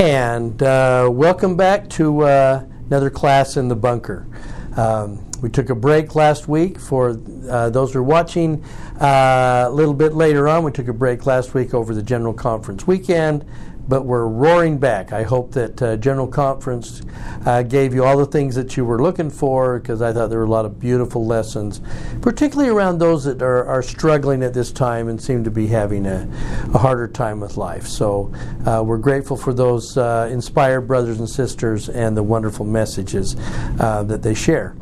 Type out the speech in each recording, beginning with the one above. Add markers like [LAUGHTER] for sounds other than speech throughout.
And uh, welcome back to uh, another class in the bunker. Um, we took a break last week for uh, those who are watching uh, a little bit later on. We took a break last week over the General Conference weekend but we're roaring back. I hope that uh, General Conference uh, gave you all the things that you were looking for because I thought there were a lot of beautiful lessons, particularly around those that are, are struggling at this time and seem to be having a, a harder time with life. So uh, we're grateful for those uh, inspired brothers and sisters and the wonderful messages uh, that they share.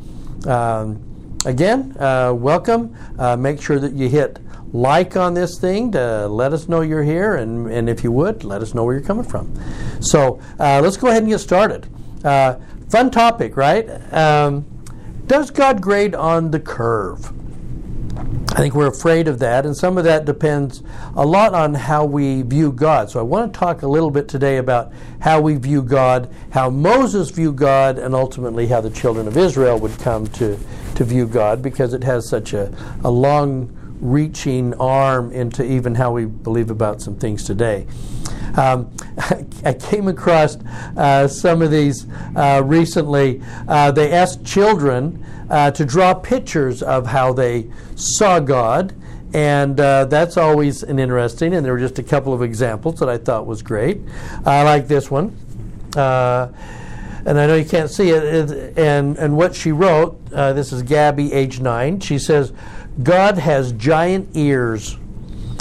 Um, again, uh, welcome. make sure that you hit like on this thing to let us know you're here, and, and if you would, let us know where you're coming from. So uh, let's go ahead and get started. Uh, fun topic, right? Um, does God grade on the curve? I think we're afraid of that, and some of that depends a lot on how we view God. So I want to talk a little bit today about how we view God, how Moses viewed God, and ultimately how the children of Israel would come to, to view God, because it has such a, a long reaching arm into even how we believe about some things today. Um, [LAUGHS] I came across uh, some of these uh, recently. Uh, they asked children uh, to draw pictures of how they saw God, and uh, that's always an interesting. And there were just a couple of examples that I thought was great. I like this one. Uh, and I know you can't see it, and, and what she wrote, this is Gabby, age nine. She says, God has giant ears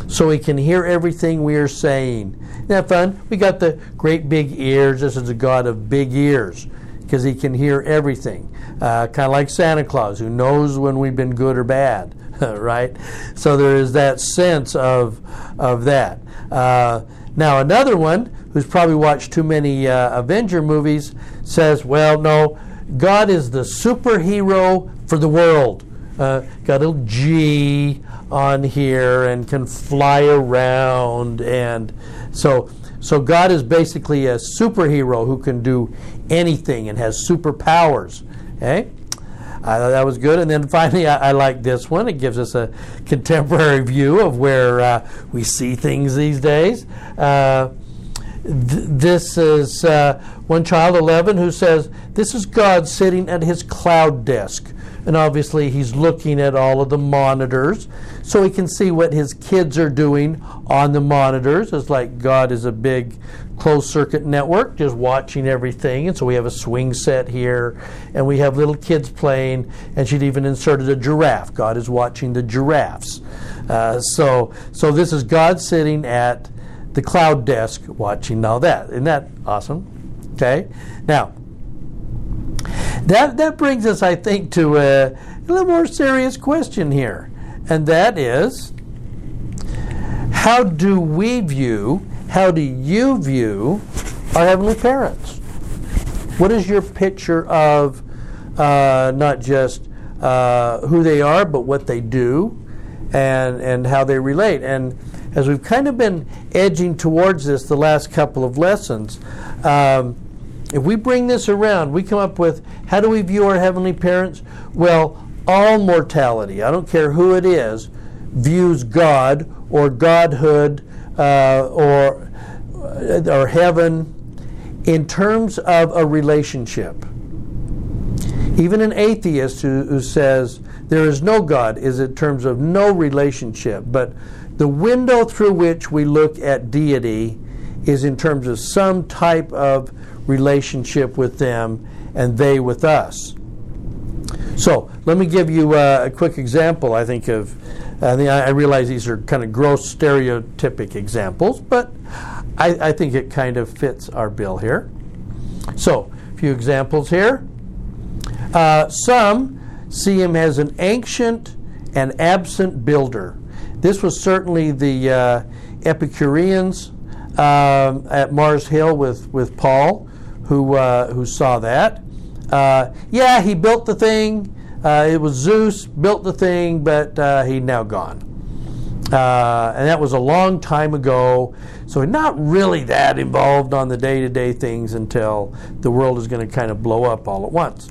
so he can hear everything we are saying. Isn't that fun? We got the great big ears. This is a God of big ears because he can hear everything. Uh, kind of like Santa Claus, who knows when we've been good or bad, [LAUGHS] right? So there is that sense of, of that. Uh, now, another one who's probably watched too many uh, Avenger movies says, well, no, God is the superhero for the world uh, got a G on here and can fly around and so so God is basically a superhero who can do anything and has superpowers. Okay? I thought that was good. And then finally, I, I like this one. It gives us a contemporary view of where uh, we see things these days. Uh, th- this is uh, one child, 11, who says, This is God sitting at his cloud desk and obviously he's looking at all of the monitors so he can see what his kids are doing on the monitors. It's like God is a big closed circuit network just watching everything. And so we have a swing set here and we have little kids playing, and she'd even inserted a giraffe. God is watching the giraffes. Uh, so, so this is God sitting at the cloud desk watching all that. Isn't that awesome? Okay. Now, that, that brings us, I think, to a, a little more serious question here, and that is how do we view, how do you view our Heavenly parents? What is your picture of uh, not just uh, who they are, but what they do and, and how they relate? And as we've kind of been edging towards this the last couple of lessons, um, if we bring this around, we come up with how do we view our heavenly parents? Well, all mortality, I don't care who it is, views God or Godhood uh, or, uh, or heaven in terms of a relationship. Even an atheist who, who says there is no God is in terms of no relationship, but the window through which we look at deity is in terms of some type of relationship with them and they with us. So let me give you uh, a quick example. I think of, I, think I realize these are kind of gross stereotypic examples, but I, I think it kind of fits our bill here. So a few examples here. Uh, some see him as an ancient and absent builder. This was certainly the uh, Epicureans um, at Mars Hill with, with Paul who uh, who saw that. Uh, yeah, he built the thing. Uh, it was Zeus built the thing, but uh, he's now gone. Uh, and that was a long time ago. So not really that involved on the day-to-day things until the world is going to kind of blow up all at once.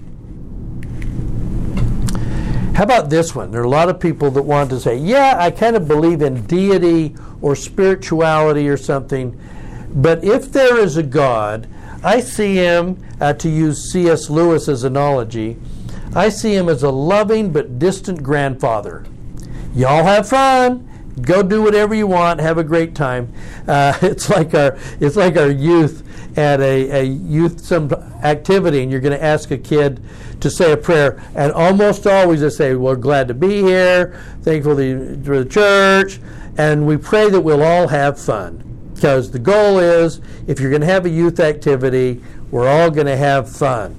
How about this one? There are a lot of people that want to say, yeah, I kind of believe in deity or spirituality or something, But if there is a God, I see him, uh, to use C.S. Lewis' analogy, I see him as a loving but distant grandfather. Y'all have fun. Go do whatever you want. Have a great time. Uh, [LAUGHS] it's like our it's like our youth at a, a youth some activity, and you're going to ask a kid to say a prayer, and almost always they say, "We're glad to be here. Thankful for the church." And we pray that we'll all have fun. Because the goal is if you're going to have a youth activity, we're all going to have fun.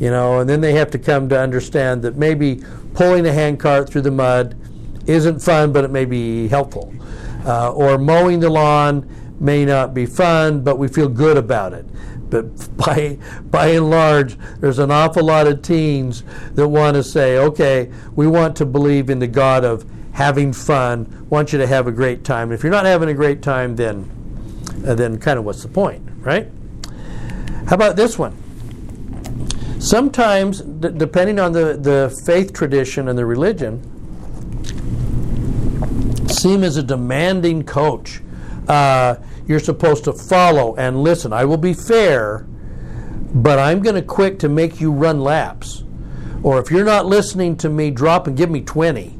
You know, and then they have to come to understand that maybe pulling a handcart through the mud isn't fun, but it may be helpful. Uh, or mowing the lawn may not be fun, but we feel good about it. But [LAUGHS] by, by and large, there's an awful lot of teens that want to say, okay, we want to believe in the God of having fun, want you to have a great time. If you're not having a great time, then, then kind of what's the point, right? How about this one? Sometimes, d- depending on the, the faith tradition and the religion, seem as a demanding coach. Uh, you're supposed to follow and listen. I will be fair, but I'm going to quick to make you run laps. Or if you're not listening to me, drop and give me 20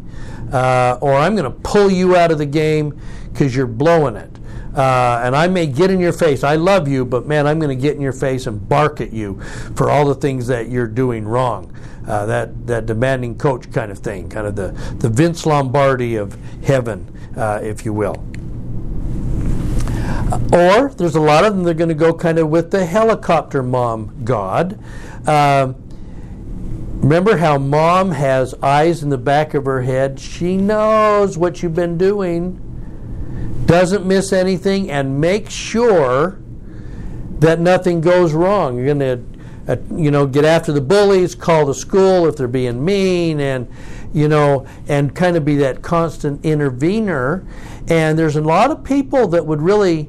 uh, or I'm going to pull you out of the game because you're blowing it. Uh, and I may get in your face. I love you, but man, I'm going to get in your face and bark at you for all the things that you're doing wrong. Uh, that that demanding coach kind of thing, kind of the the Vince Lombardi of heaven, uh, if you will. Or there's a lot of them. They're going to go kind of with the helicopter mom God. Um, Remember how mom has eyes in the back of her head? She knows what you've been doing, doesn't miss anything, and make sure that nothing goes wrong. You're going to, uh, you know, get after the bullies, call the school if they're being mean, and, you know, and kind of be that constant intervener. And there's a lot of people that would really.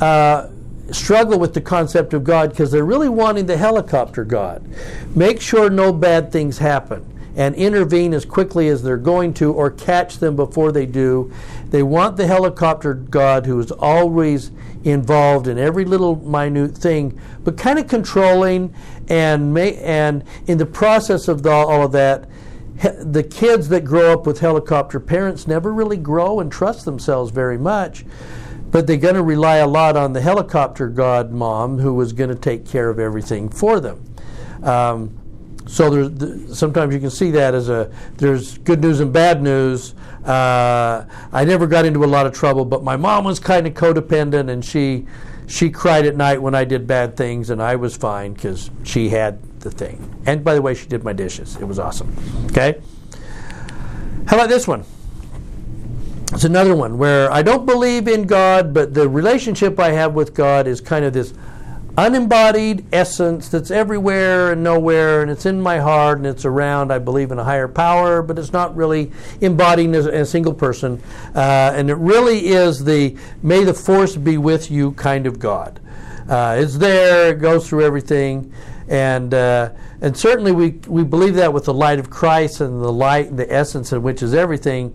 Uh, struggle with the concept of God because they're really wanting the helicopter God. Make sure no bad things happen and intervene as quickly as they're going to or catch them before they do. They want the helicopter God who is always involved in every little minute thing, but kind of controlling and may, and in the process of the, all of that, the kids that grow up with helicopter parents never really grow and trust themselves very much but they're going to rely a lot on the helicopter god mom who was going to take care of everything for them. Um, so there's, sometimes you can see that as a there's good news and bad news. Uh, I never got into a lot of trouble, but my mom was kind of codependent, and she she cried at night when I did bad things, and I was fine because she had the thing. And by the way, she did my dishes. It was awesome. Okay. How about this one? It's another one where I don't believe in God, but the relationship I have with God is kind of this unembodied essence that's everywhere and nowhere, and it's in my heart and it's around. I believe in a higher power, but it's not really embodying as a single person. Uh, and it really is the may the force be with you kind of God. Uh, it's there, it goes through everything. And, uh, and certainly we, we believe that with the light of Christ and the light, and the essence in which is everything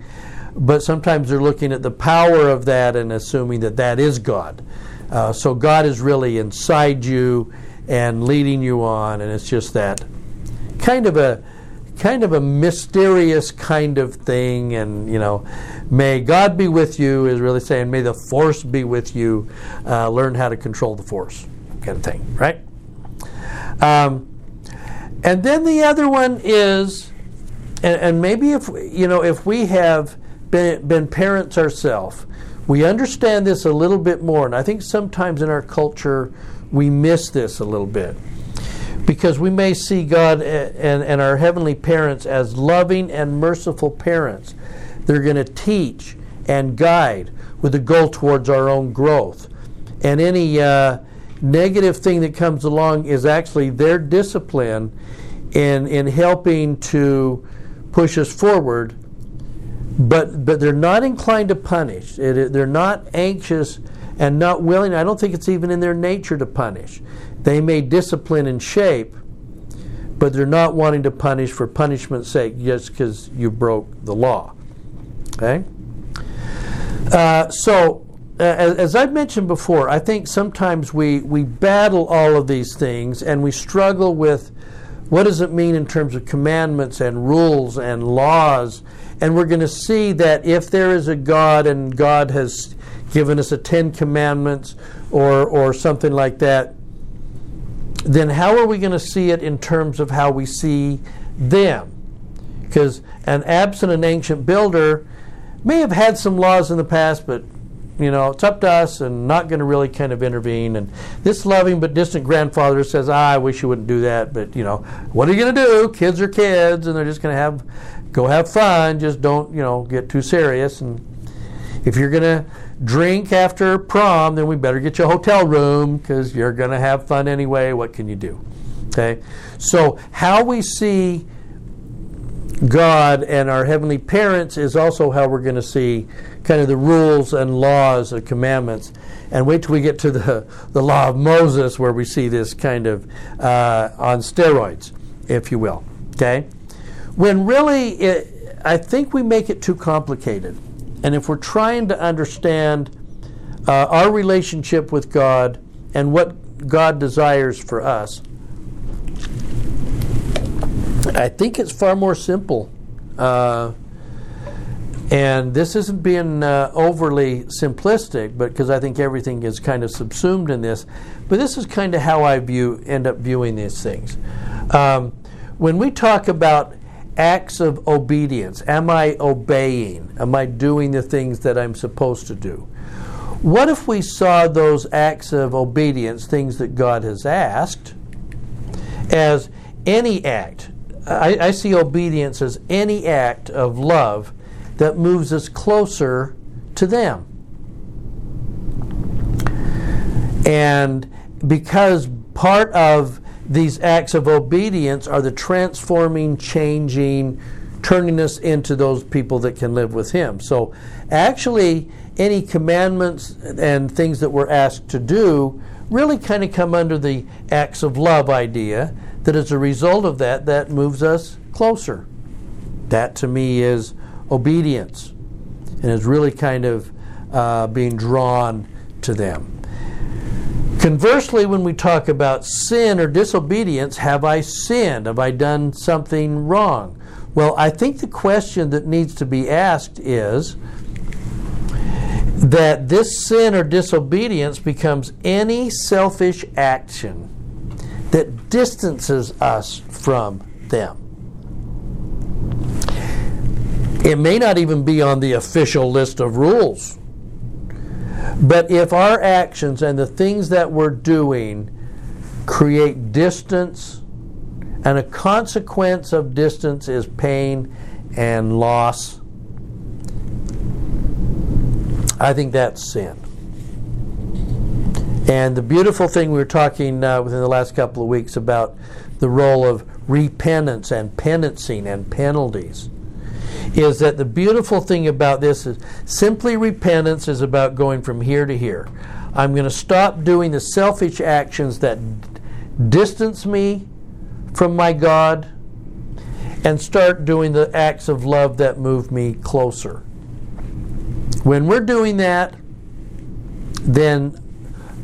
but sometimes they're looking at the power of that and assuming that that is God. Uh, so God is really inside you and leading you on, and it's just that kind of a kind of a mysterious kind of thing. And you know, may God be with you is really saying, may the force be with you. Uh, learn how to control the force, kind of thing, right? Um, and then the other one is, and, and maybe if you know, if we have been, been parents ourselves, we understand this a little bit more. And I think sometimes in our culture, we miss this a little bit. Because we may see God and, and our heavenly parents as loving and merciful parents. They're going to teach and guide with a goal towards our own growth. And any uh, negative thing that comes along is actually their discipline in, in helping to push us forward but but they're not inclined to punish. It, they're not anxious and not willing. I don't think it's even in their nature to punish. They may discipline and shape, but they're not wanting to punish for punishment's sake just because you broke the law. Okay. Uh, so as, as I've mentioned before, I think sometimes we, we battle all of these things and we struggle with what does it mean in terms of commandments and rules and laws. And we're going to see that if there is a God and God has given us a Ten Commandments or, or something like that, then how are we going to see it in terms of how we see them? Because an absent and ancient builder may have had some laws in the past, but you know, it's up to us and not going to really kind of intervene. And this loving but distant grandfather says, ah, I wish you wouldn't do that, but you know, what are you going to do? Kids are kids, and they're just going to have go have fun. Just don't you know get too serious. And if you're going to drink after prom, then we better get you a hotel room because you're going to have fun anyway. What can you do? Okay, so how we see God and our heavenly parents is also how we're going to see kind of the rules and laws and commandments. And wait till we get to the, the law of Moses where we see this kind of uh, on steroids, if you will. Okay? When really, it, I think we make it too complicated. And if we're trying to understand uh, our relationship with God and what God desires for us, I think it's far more simple. Uh, and this isn't being uh, overly simplistic, but because I think everything is kind of subsumed in this. But this is kind of how I view end up viewing these things. Um, when we talk about acts of obedience, am I obeying? Am I doing the things that I'm supposed to do? What if we saw those acts of obedience, things that God has asked, as any act? I, I see obedience as any act of love that moves us closer to them. And because part of these acts of obedience are the transforming, changing, turning us into those people that can live with Him. So, actually, any commandments and things that we're asked to do really kind of come under the acts of love idea that as a result of that, that moves us closer. That to me is obedience and is really kind of uh, being drawn to them. Conversely, when we talk about sin or disobedience, have I sinned? Have I done something wrong? Well, I think the question that needs to be asked is that this sin or disobedience becomes any selfish action that distances us from them. It may not even be on the official list of rules. But if our actions and the things that we're doing create distance, and a consequence of distance is pain and loss, I think that's sin. And the beautiful thing we were talking uh, within the last couple of weeks about the role of repentance and penancing and penalties is that the beautiful thing about this is simply repentance is about going from here to here. I'm going to stop doing the selfish actions that distance me from my God and start doing the acts of love that move me closer. When we're doing that, then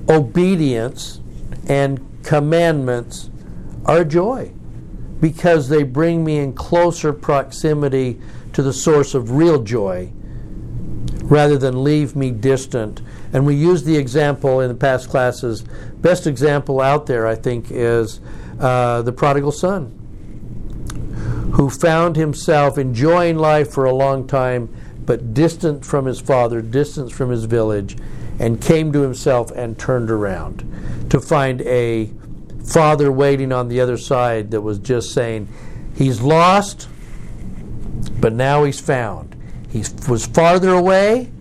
obedience and commandments are joy because they bring me in closer proximity to the source of real joy rather than leave me distant. And we use the example in the past classes. Best example out there, I think, is uh, the prodigal son, who found himself enjoying life for a long time, but distant from his father, distant from his village, and came to himself and turned around to find a father waiting on the other side that was just saying, He's lost but now he's found. He was farther away,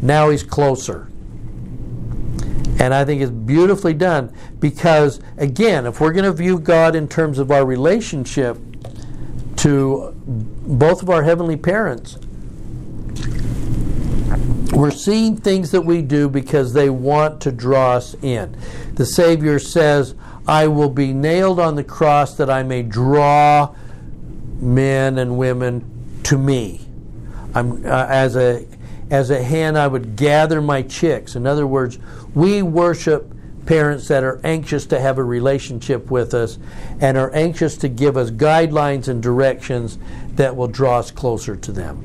now he's closer. And I think it's beautifully done because, again, if we're going to view God in terms of our relationship to both of our heavenly parents, we're seeing things that we do because they want to draw us in. The Savior says, I will be nailed on the cross that I may draw men and women to me. I'm uh, as a as a hen I would gather my chicks. In other words, we worship parents that are anxious to have a relationship with us and are anxious to give us guidelines and directions that will draw us closer to them.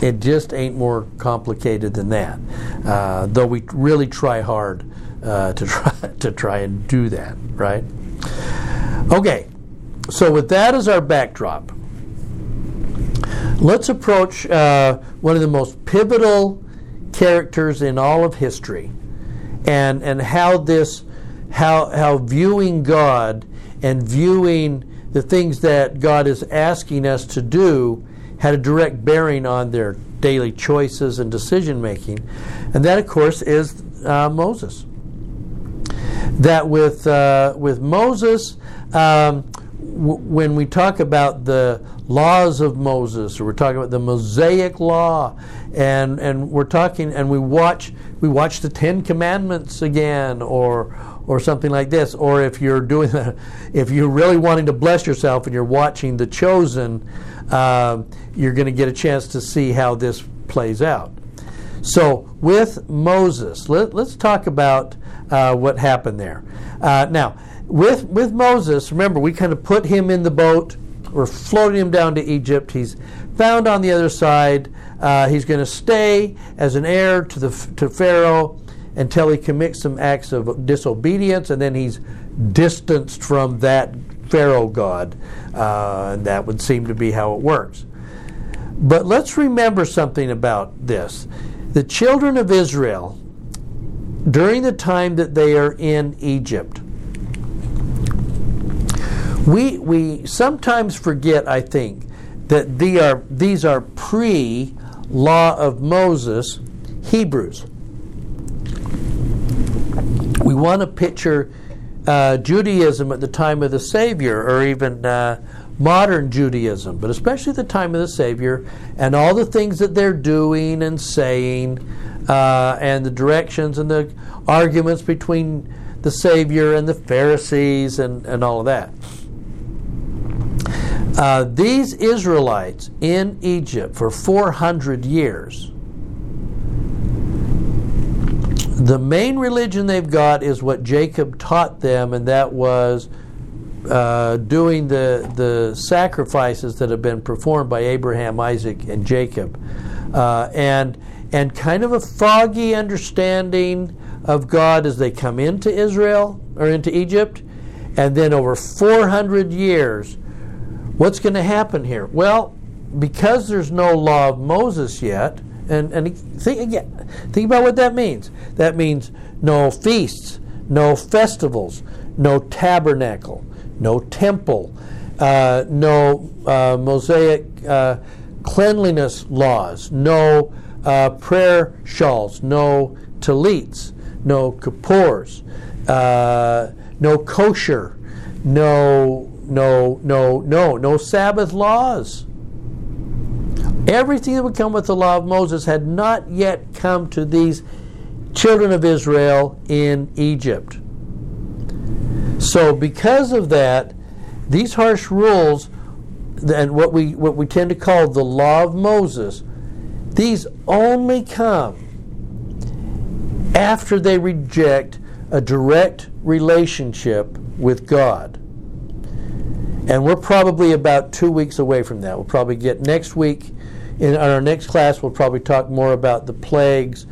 It just ain't more complicated than that, uh, though we really try hard uh, to [LAUGHS] try to try and do that, right? Okay, so with that as our backdrop, let's approach uh, one of the most pivotal characters in all of history, and and how this how how viewing God and viewing the things that God is asking us to do had a direct bearing on their daily choices and decision making, and that of course is uh, Moses. That with uh, with Moses. Um, when we talk about the laws of Moses, or we're talking about the Mosaic Law, and and we're talking, and we watch we watch the Ten Commandments again, or or something like this, or if you're doing, [LAUGHS] if you're really wanting to bless yourself and you're watching The Chosen, uh, you're going to get a chance to see how this plays out. So with Moses, let, us talk about uh, what happened there. Uh, now with with Moses, remember we kind of put him in the boat. We're floating him down to Egypt. He's found on the other side. Uh, he's going to stay as an heir to the to Pharaoh until he commits some acts of disobedience, and then he's distanced from that Pharaoh god. Uh, that would seem to be how it works. But let's remember something about this: the children of Israel, during the time that they are in Egypt we, we sometimes forget, I think, that they are, these are pre law of Moses Hebrews. We want to picture uh, Judaism at the time of the Savior, or even uh, modern Judaism, but especially the time of the Savior, and all the things that they're doing and saying, uh, and the directions and the arguments between the Savior and the Pharisees, and, and all of that. Uh, these Israelites in Egypt for 400 years, the main religion they've got is what Jacob taught them, and that was uh, doing the, the sacrifices that have been performed by Abraham, Isaac, and Jacob. Uh, and, and kind of a foggy understanding of God as they come into Israel or into Egypt. And then over 400 years, What's going to happen here? Well, because there's no law of Moses yet, and, and think again, think about what that means. That means no feasts, no festivals, no tabernacle, no temple, uh, no uh, Mosaic uh, cleanliness laws, no uh, prayer shawls, no tallits, no kippurs, uh, no kosher, no no, no, no, no Sabbath laws. Everything that would come with the law of Moses had not yet come to these children of Israel in Egypt. So, because of that, these harsh rules and what we what we tend to call the law of Moses, these only come after they reject a direct relationship with God. And we're probably about two weeks away from that. We'll probably get next week, in our next class, we'll probably talk more about the plagues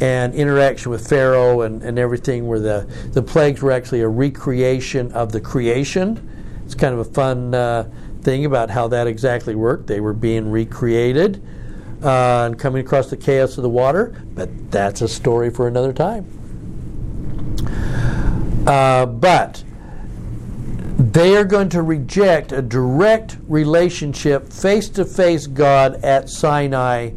and interaction with Pharaoh and, and everything, where the, the plagues were actually a recreation of the creation. It's kind of a fun uh, thing about how that exactly worked. They were being recreated uh, and coming across the chaos of the water, but that's a story for another time. Uh, but they are going to reject a direct relationship, face to face God at Sinai,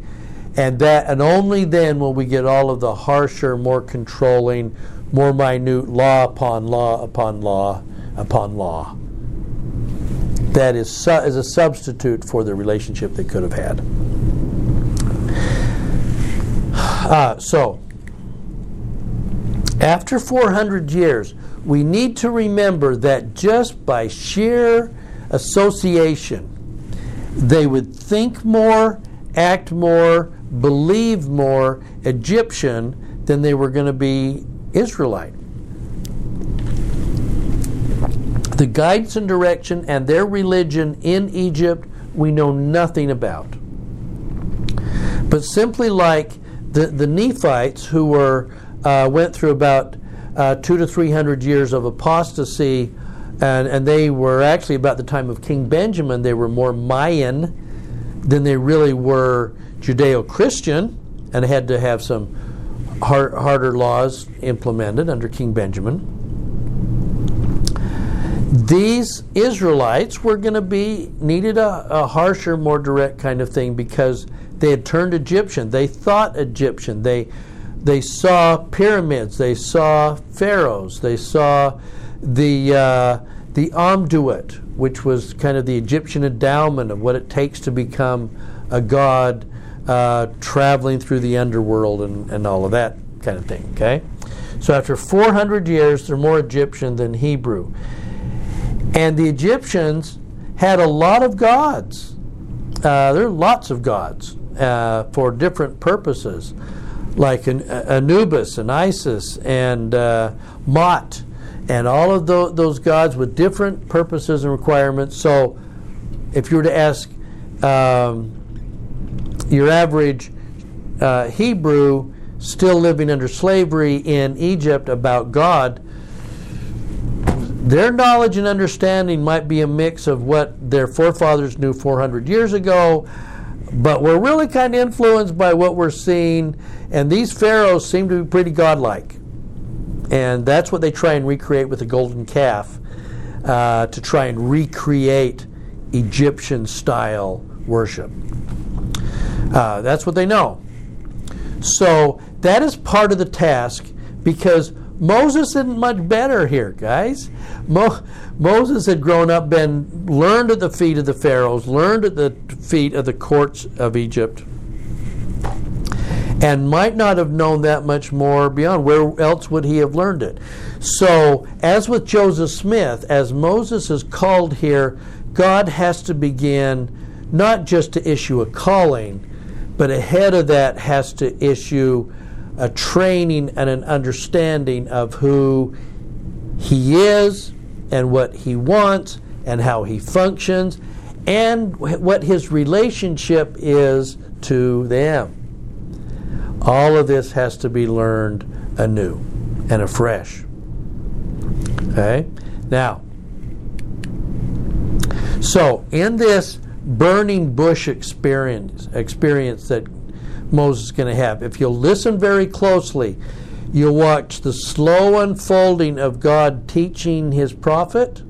and that and only then will we get all of the harsher, more controlling, more minute law upon law upon law upon law. That is, su- is a substitute for the relationship they could have had. Uh, so, after 400 years, we need to remember that just by sheer association, they would think more, act more, believe more Egyptian than they were going to be Israelite. The guidance and direction and their religion in Egypt we know nothing about. But simply like the, the Nephites, who were uh, went through about uh, two to three hundred years of apostasy, and, and they were actually about the time of King Benjamin, they were more Mayan than they really were Judeo Christian, and had to have some hard, harder laws implemented under King Benjamin. These Israelites were going to be needed a, a harsher, more direct kind of thing because they had turned Egyptian. They thought Egyptian. They they saw pyramids. They saw pharaohs. They saw the uh, the Amduat, which was kind of the Egyptian endowment of what it takes to become a god, uh, traveling through the underworld and, and all of that kind of thing. Okay, so after 400 years, they're more Egyptian than Hebrew, and the Egyptians had a lot of gods. Uh, there are lots of gods uh, for different purposes, like an, Anubis and Isis and uh, Mot, and all of the, those gods with different purposes and requirements. So, if you were to ask um, your average uh, Hebrew still living under slavery in Egypt about God, their knowledge and understanding might be a mix of what their forefathers knew 400 years ago but we're really kind of influenced by what we're seeing, and these pharaohs seem to be pretty godlike. And that's what they try and recreate with the golden calf uh, to try and recreate Egyptian style worship. Uh, that's what they know. So that is part of the task because Moses isn't much better here, guys. Mo- Moses had grown up, been learned at the feet of the pharaohs, learned at the feet of the courts of Egypt, and might not have known that much more beyond. Where else would he have learned it? So, as with Joseph Smith, as Moses is called here, God has to begin not just to issue a calling, but ahead of that has to issue a training and an understanding of who he is and what he wants and how he functions and what his relationship is to them. All of this has to be learned anew and afresh. Okay? Now, so in this burning bush experience experience that Moses is going to have. If you'll listen very closely, you'll watch the slow unfolding of God teaching his prophet.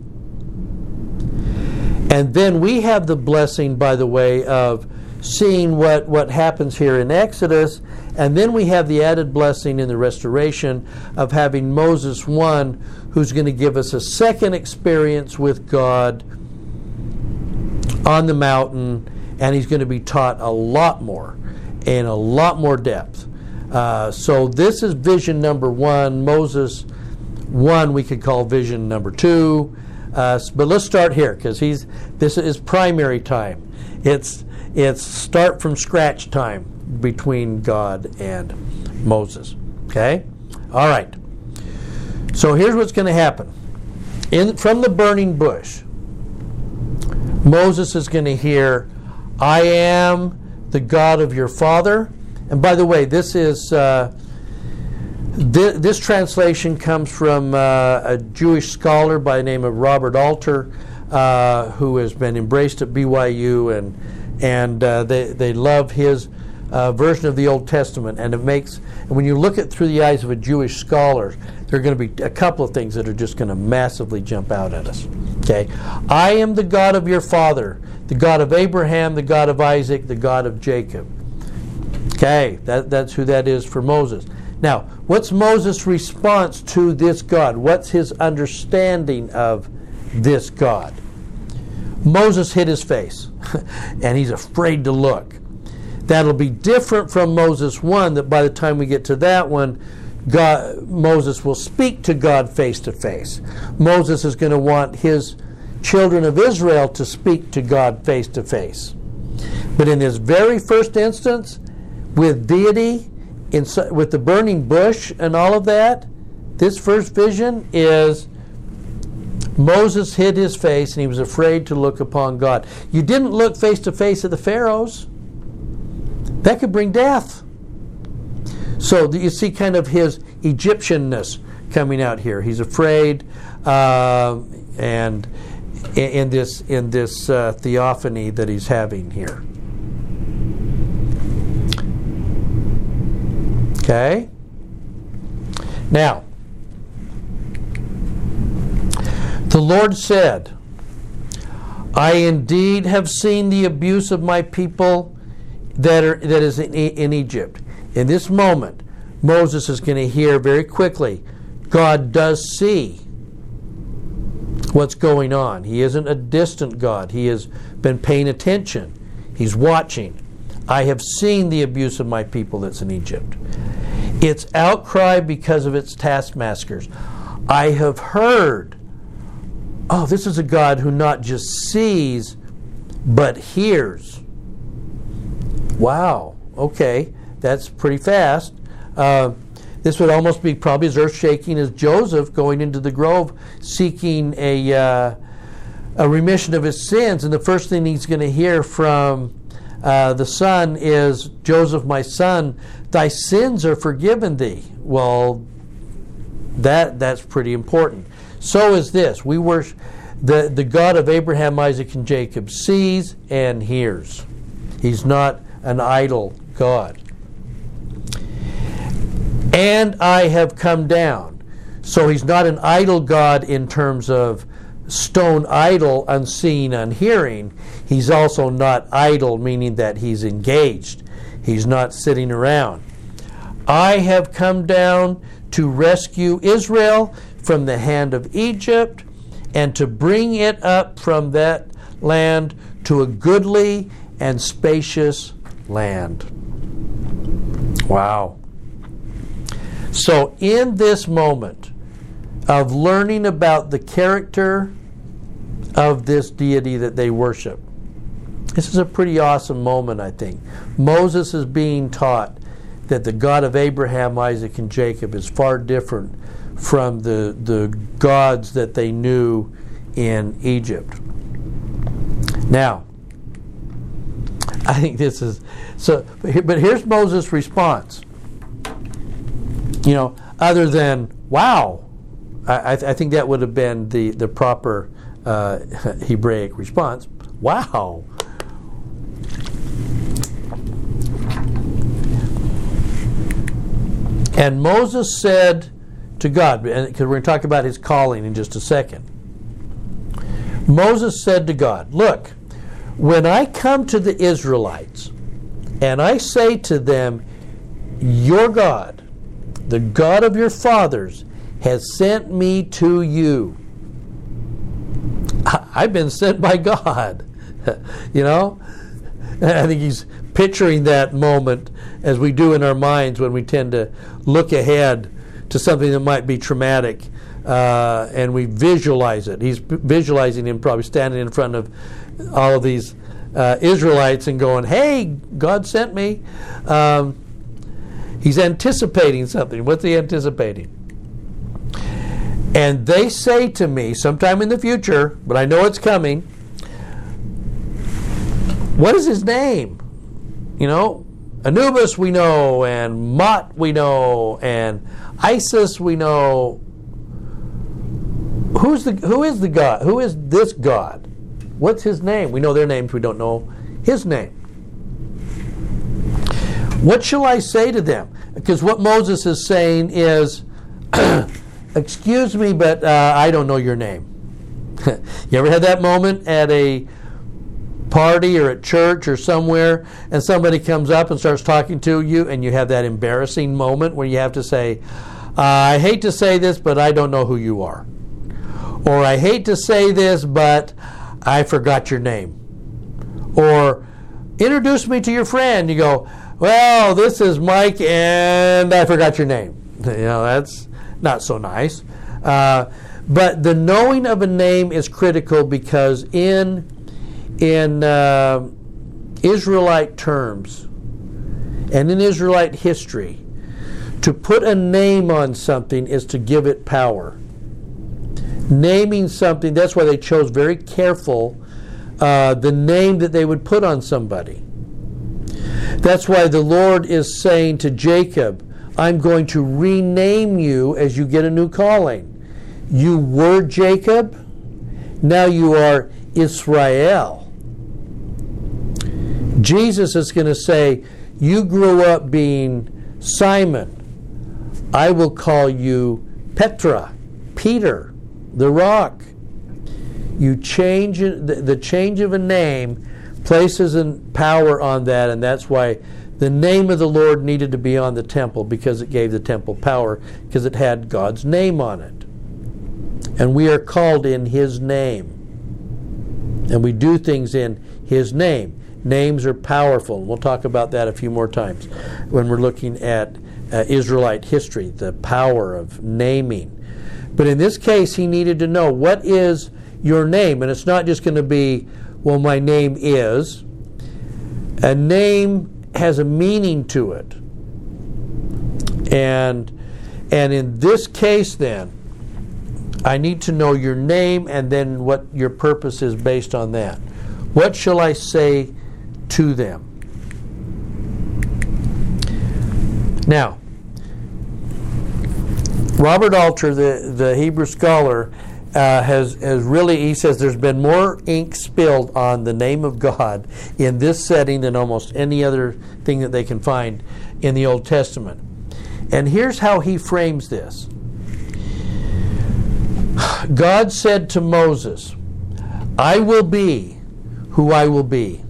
And then we have the blessing, by the way, of seeing what, what happens here in Exodus. And then we have the added blessing in the restoration of having Moses one who's going to give us a second experience with God on the mountain, and he's going to be taught a lot more in a lot more depth. Uh, so this is vision number one. Moses one we could call vision number two. Uh, but let's start here because he's this is primary time. It's it's start from scratch time between God and Moses. Okay, all right. So here's what's going to happen. In from the burning bush, Moses is going to hear, "I am." The God of your father. And by the way, this is uh, th- this translation comes from uh, a Jewish scholar by the name of Robert Alter, uh, who has been embraced at BYU, and and uh, they they love his uh, version of the Old Testament. And it makes when you look at through the eyes of a Jewish scholar, there are going to be a couple of things that are just going to massively jump out at us. Okay, I am the God of your father the God of Abraham, the God of Isaac, the God of Jacob. Okay, that, that's who that is for Moses. Now, what's Moses' response to this God? What's his understanding of this God? Moses hid his face, [LAUGHS] and he's afraid to look. That'll be different from Moses 1, that by the time we get to that one, God, Moses will speak to God face to face. Moses is going to want his children of Israel to speak to God face to face. But in this very first instance, with deity, in, with the burning bush and all of that, this first vision is Moses hid his face and he was afraid to look upon God. You didn't look face to face at the Pharaohs. That could bring death. So you see kind of his Egyptianness coming out here. He's afraid, uh, and in, this in this uh, theophany that he's having here. Okay. Now, the Lord said, "I indeed have seen the abuse of my people that are that is in, in Egypt." In this moment, Moses is going to hear very quickly God does see what's going on. He isn't a distant God. He has been paying attention. He's watching. I have seen the abuse of my people that's in Egypt. Its outcry because of its taskmasters. I have heard. Oh, this is a God who not just sees, but hears. Wow. Okay. That's pretty fast. Uh, this would almost be probably as earth shaking as Joseph going into the grove seeking a, uh, a remission of his sins. And the first thing he's going to hear from uh, the son is, Joseph, my son, thy sins are forgiven thee. Well, that, that's pretty important. So is this. We worship the, the God of Abraham, Isaac, and Jacob sees and hears. He's not an idle God and I have come down. So he's not an idle God in terms of stone idol, unseen, unhearing. He's also not idle, meaning that he's engaged. He's not sitting around. I have come down to rescue Israel from the hand of Egypt and to bring it up from that land to a goodly and spacious land. Wow. So, in this moment of learning about the character of this deity that they worship, this is a pretty awesome moment, I think. Moses is being taught that the God of Abraham, Isaac, and Jacob is far different from the, the gods that they knew in Egypt. Now, I think this is so, but here's Moses' response you know, other than wow, I, I think that would have been the the proper uh, [LAUGHS] Hebraic response. Wow. And Moses said to God, because we're going to talk about his calling in just a second. Moses said to God, Look, when I come to the Israelites and I say to them, Your God, the God of your fathers, has sent me to you. I've been sent by God. [LAUGHS] you know? I think he's picturing that moment as we do in our minds when we tend to look ahead to something that might be traumatic uh, and we visualize it. He's visualizing him probably standing in front of all of these uh, Israelites and going, Hey, God sent me. Um, He's anticipating something. What's he anticipating? And they say to me sometime in the future, but I know it's coming, what is his name? You know, Anubis we know, and Mot we know, and Isis we know. Who's the who is the God? Who is this God? What's his name? We know their names, we don't know his name. What shall I say to them? Because what Moses is saying is, [CLEARS THROAT] excuse me, but uh, I don't know your name. [LAUGHS] you ever had that moment at a party or at church or somewhere and somebody comes up and starts talking to you and you have that embarrassing moment where you have to say, uh, I hate to say this, but I don't know who you are. Or I hate to say this, but I forgot your name. Or introduce me to your friend. You go, well, this is Mike, and I forgot your name. You know, that's not so nice. Uh, but the knowing of a name is critical because in in uh, Israelite terms, and in Israelite history, to put a name on something is to give it power. Naming something, that's why they chose very careful uh, the name that they would put on somebody. That's why the Lord is saying to Jacob, I'm going to rename you as you get a new calling. You were Jacob, now you are Israel. Jesus is going to say, You grew up being Simon. I will call you Petra, Peter, the rock. You change the change of a name places and power on that, and that's why the name of the Lord needed to be on the temple because it gave the temple power because it had God's name on it. And we are called in His name. And we do things in His name. Names are powerful. We'll talk about that a few more times when we're looking at uh, Israelite history, the power of naming. But in this case, he needed to know what is your name? And it's not just going to be, well, my name is. A name has a meaning to it. And and in this case then, I need to know your name and then what your purpose is based on that. What shall I say to them? Now, Robert Alter, the, the Hebrew scholar, uh, has, has really, he says there's been more ink spilled on the name of God in this setting than almost any other thing that they can find in the Old Testament. And here's how he frames this God said to Moses, I will be who I will be.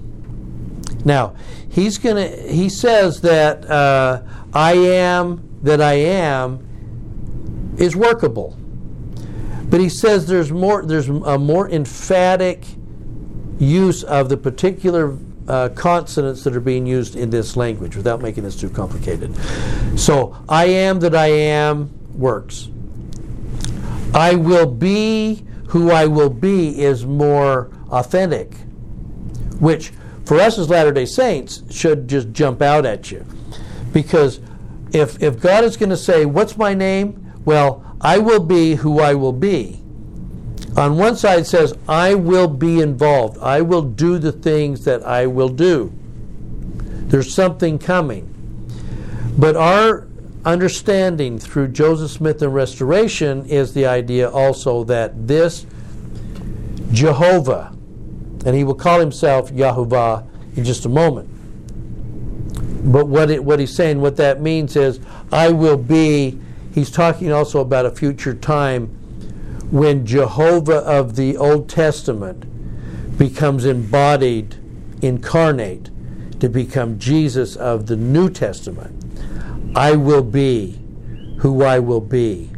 Now, he's to, he says that uh, I am that I am is workable. But he says there's more there's a more emphatic use of the particular uh, consonants that are being used in this language without making this too complicated. So, I am that I am works. I will be who I will be is more authentic, which for us as Latter day Saints should just jump out at you. Because if, if God is going to say, What's my name? Well, I will be who I will be. On one side says, I will be involved. I will do the things that I will do. There's something coming. But our understanding through Joseph Smith and Restoration is the idea also that this Jehovah, and he will call himself Yahovah in just a moment. But what, it, what he's saying, what that means is, I will be he's talking also about a future time when Jehovah of the Old Testament becomes embodied, incarnate, to become Jesus of the New Testament. I will be who I will be.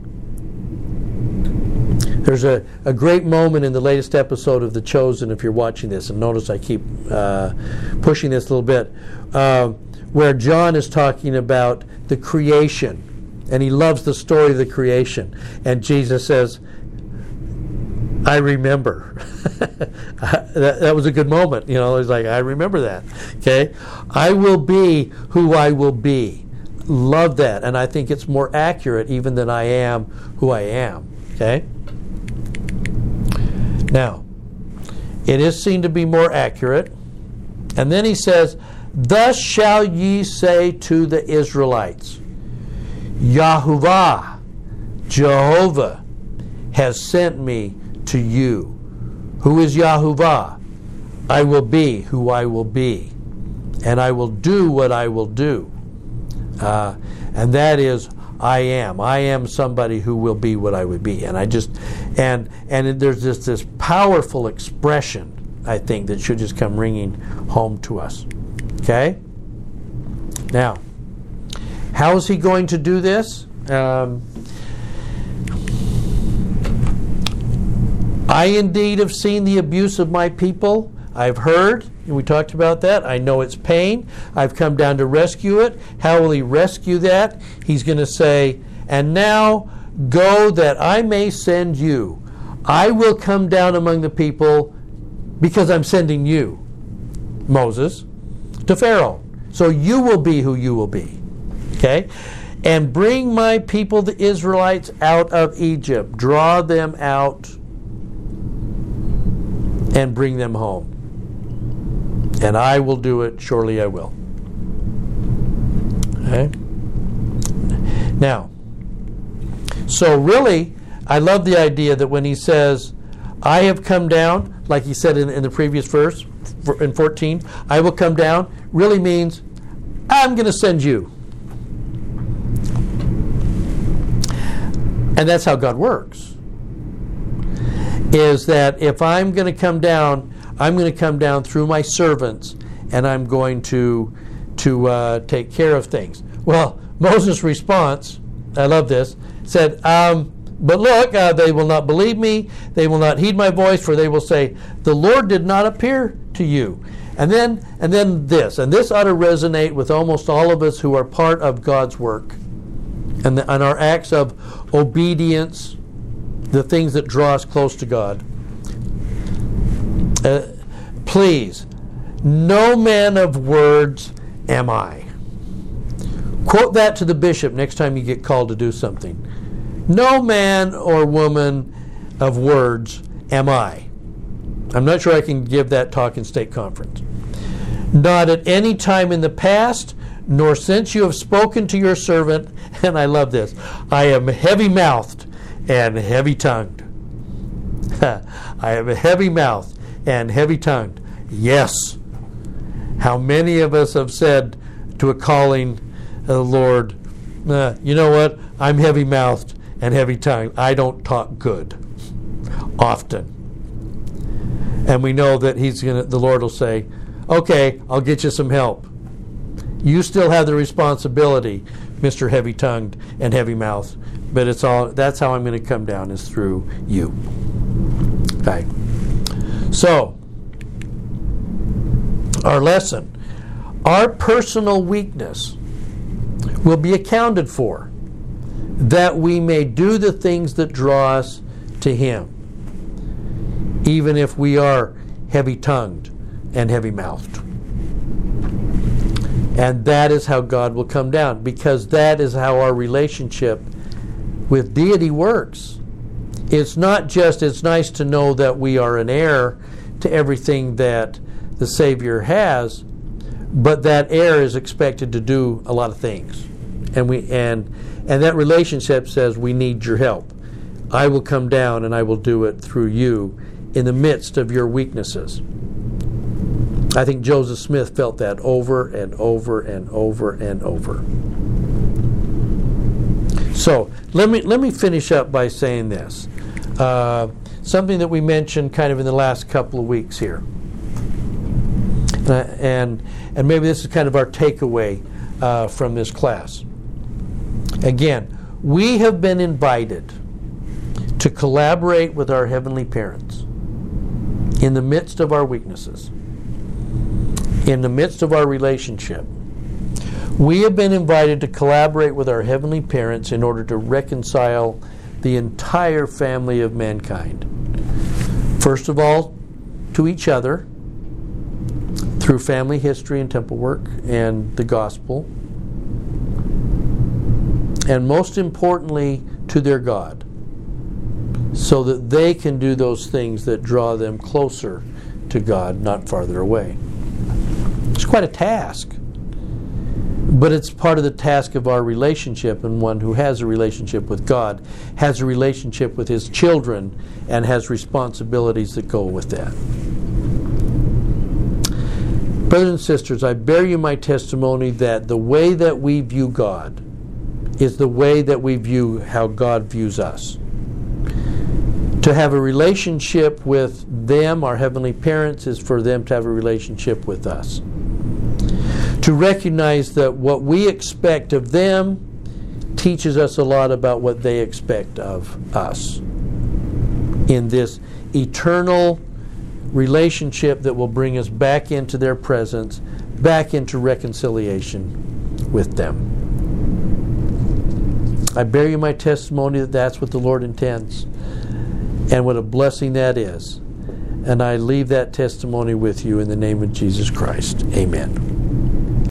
There's a, a great moment in the latest episode of The Chosen, if you're watching this, and notice I keep uh, pushing this a little bit, uh, where John is talking about the creation and he loves the story of the creation. And Jesus says, I remember. [LAUGHS] that, that, was a good moment. You know, he's like, I remember that. Okay? I will be who I will be. Love that. And I think it's more accurate even than I am who I am. Okay? Now, it is seen to be more accurate. And then he says, Thus shall ye say to the Israelites. Yahuwah, Jehovah, has sent me to you. Who is Yahuwah? I will be who I will be, and I will do what I will do. Uh, and that is, I am. I am somebody who will be what I would be. And I just, and and there's just this powerful expression, I think, that should just come ringing home to us. Okay? Now, how is he going to do this? Um, I indeed have seen the abuse of my people. I've heard, we talked about that. I know it's pain. I've come down to rescue it. How will he rescue that? He's going to say, And now go that I may send you. I will come down among the people because I'm sending you, Moses, to Pharaoh. so you will be who you will be. Okay? And bring my people, the Israelites, out of Egypt. Draw them out and bring them home. And I will do it, surely I will. Okay? Now, so really, I love the idea that when he says, I have come down, like he said in, in the previous verse, in 14, I will come down, really means, I'm going to send you. And that's how God works. Is that if I'm going to come down, I'm going to come down through my servants and I'm going to, to uh, take care of things. Well, Moses' response, I love this, said, um, But look, uh, they will not believe me, they will not heed my voice, for they will say, The Lord did not appear to you. And then, and then this, and this ought to resonate with almost all of us who are part of God's work and, the, and our acts of obedience, the things that draw us close to God. Uh, please, no man of words am I. Quote that to the bishop next time you get called to do something. No man or woman of words am I. I'm not sure I can give that talk in state conference. Not at any time in the past, nor since you have spoken to your servant, [LAUGHS] and I love this, I am heavy mouthed and heavy tongued. [LAUGHS] I am heavy mouthed and heavy tongued. Yes. How many of us have said to a calling, uh, Lord, uh, you know what? I'm heavy mouthed and heavy tongued. I don't talk good often. And we know that he's gonna the Lord will say, Okay, I'll get you some help. You still have the responsibility, Mr. Heavy Tongued and Heavy Mouthed, but it's all that's how I'm gonna come down is through you. Okay. So our lesson. Our personal weakness will be accounted for, that we may do the things that draw us to Him, even if we are heavy tongued and heavy mouthed. And that is how God will come down, because that is how our relationship with deity works. It's not just, it's nice to know that we are an heir to everything that the Savior has, but that heir is expected to do a lot of things and we and and that relationship says we need your help. I will come down and I will do it through you in the midst of your weaknesses. I think Joseph Smith felt that over and over and over and over. So let me let me finish up by saying this, uh, something that we mentioned kind of in the last couple of weeks here, uh, and and maybe this is kind of our takeaway uh, from this class. Again, we have been invited to collaborate with our heavenly parents in the midst of our weaknesses, in the midst of our relationship. We have been invited to collaborate with our heavenly parents in order to reconcile the entire family of mankind. First of all, to each other through family history and temple work and the gospel and most importantly, to their God, so that they can do those things that draw them closer to God, not farther away. Quite a task, but it's part of the task of our relationship, and one who has a relationship with God has a relationship with his children and has responsibilities that go with that. Brothers and sisters, I bear you my testimony that the way that we view God, is the way that we view how God views us. To have a relationship with them, our heavenly parents, is for them to have a relationship with us. To recognize that what we expect of them teaches us a lot about what they expect of us in this eternal relationship that will bring us back into their presence, back into reconciliation with them. I bear you my testimony that that's what the Lord intends. And what a blessing that is. And I leave that testimony with you in the name of Jesus Christ. Amen.